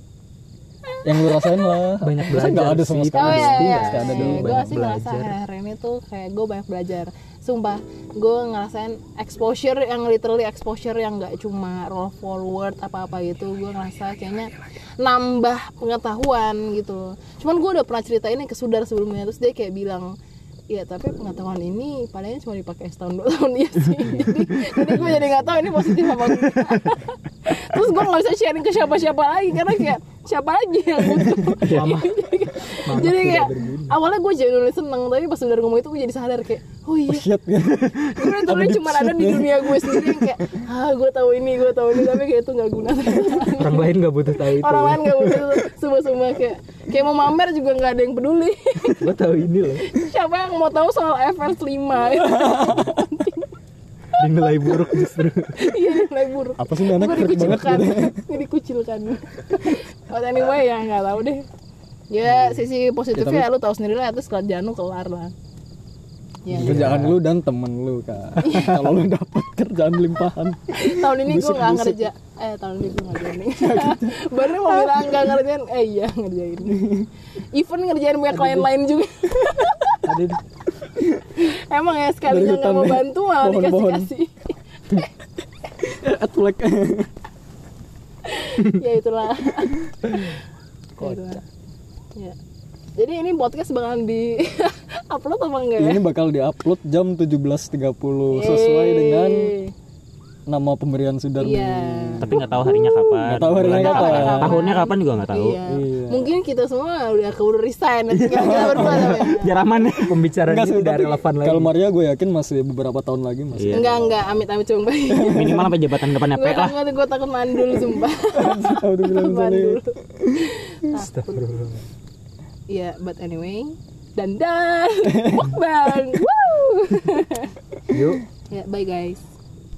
yang lu rasain lah. Banyak Masa nggak belajar ada sama sih, sekali? Oh iya, Pasti iya, pasti ada iya. Gue sih ngerasa belajar. hari ini tuh kayak gue banyak belajar. Sumpah, gue ngerasain exposure yang literally exposure yang gak cuma roll forward apa-apa gitu. Gue ngerasa kayaknya nambah pengetahuan gitu. Cuman gue udah pernah cerita ini ke Sudar sebelumnya Terus dia kayak bilang Iya tapi pengetahuan ini palingnya cuma dipakai setahun dua tahun iya sih. Jadi, jadi gue jadi nggak tahu ini positif apa enggak. Terus gue nggak bisa sharing ke siapa-siapa lagi karena kayak siapa lagi yang butuh? Mama. Mama jadi kayak awalnya gue genuinely seneng tapi pas udah ngomong itu gue jadi sadar kayak oh iya. Oh ya gue tuh cuma ada di dunia gue sendiri yang kayak ah gue tahu ini gue tahu ini tapi kayak itu nggak guna. Orang lain nggak butuh tahu itu. Orang lain nggak butuh semua semua kayak kayak mau mamer juga nggak ada yang peduli. Gue tahu ini loh siapa yang mau tahu soal FS 5 dinilai buruk justru. Iya nilai buruk. Apa sih ini anak freak banget gitu gue dikucilkan. But anyway ya nggak tahu deh. Ya sisi positifnya ya, lu tahu sendiri lah itu kerjaan lu kelar lah. Ya, kerjaan lu dan temen lu kan kalau lu dapat kerjaan limpahan. Tahun ini gue nggak kerja eh tahun ini gue nggak joining baru mau bilang nggak ngerjain. Eh iya ngerjain. Even ngerjain punya klien lain juga di- emang ya Dari nggak mau ya. bantu malah dikasih Pohon-pohon. kasih Atulek ya itulah. Ya itulah. Ya. Jadi ini podcast bakalan di upload apa enggak ya? Ini bakal diupload jam 17.30 sesuai dengan. Nama pemberian sudar Iya. nih. tapi nggak tahu harinya kapan Nggak tahu harinya kapan. kapan, tahunnya kapan juga nggak tahu Iya. Iya. Mungkin kita semua udah keburu resign nanti tinggal kita berdua tapi ya. biar aman ya pembicaraan Enggak ini tidak relevan lagi kalau Maria gue yakin masih beberapa tahun lagi masih. Iya. Enggak enggak amit amit cuma baik. minimal sampai jabatan depannya gue P lah takut gue takut mandul sumpah. Bilang mandul. Astagfirullah. Iya, but anyway. Dan dan. Mukbang. Woo. yuk ya, bye guys.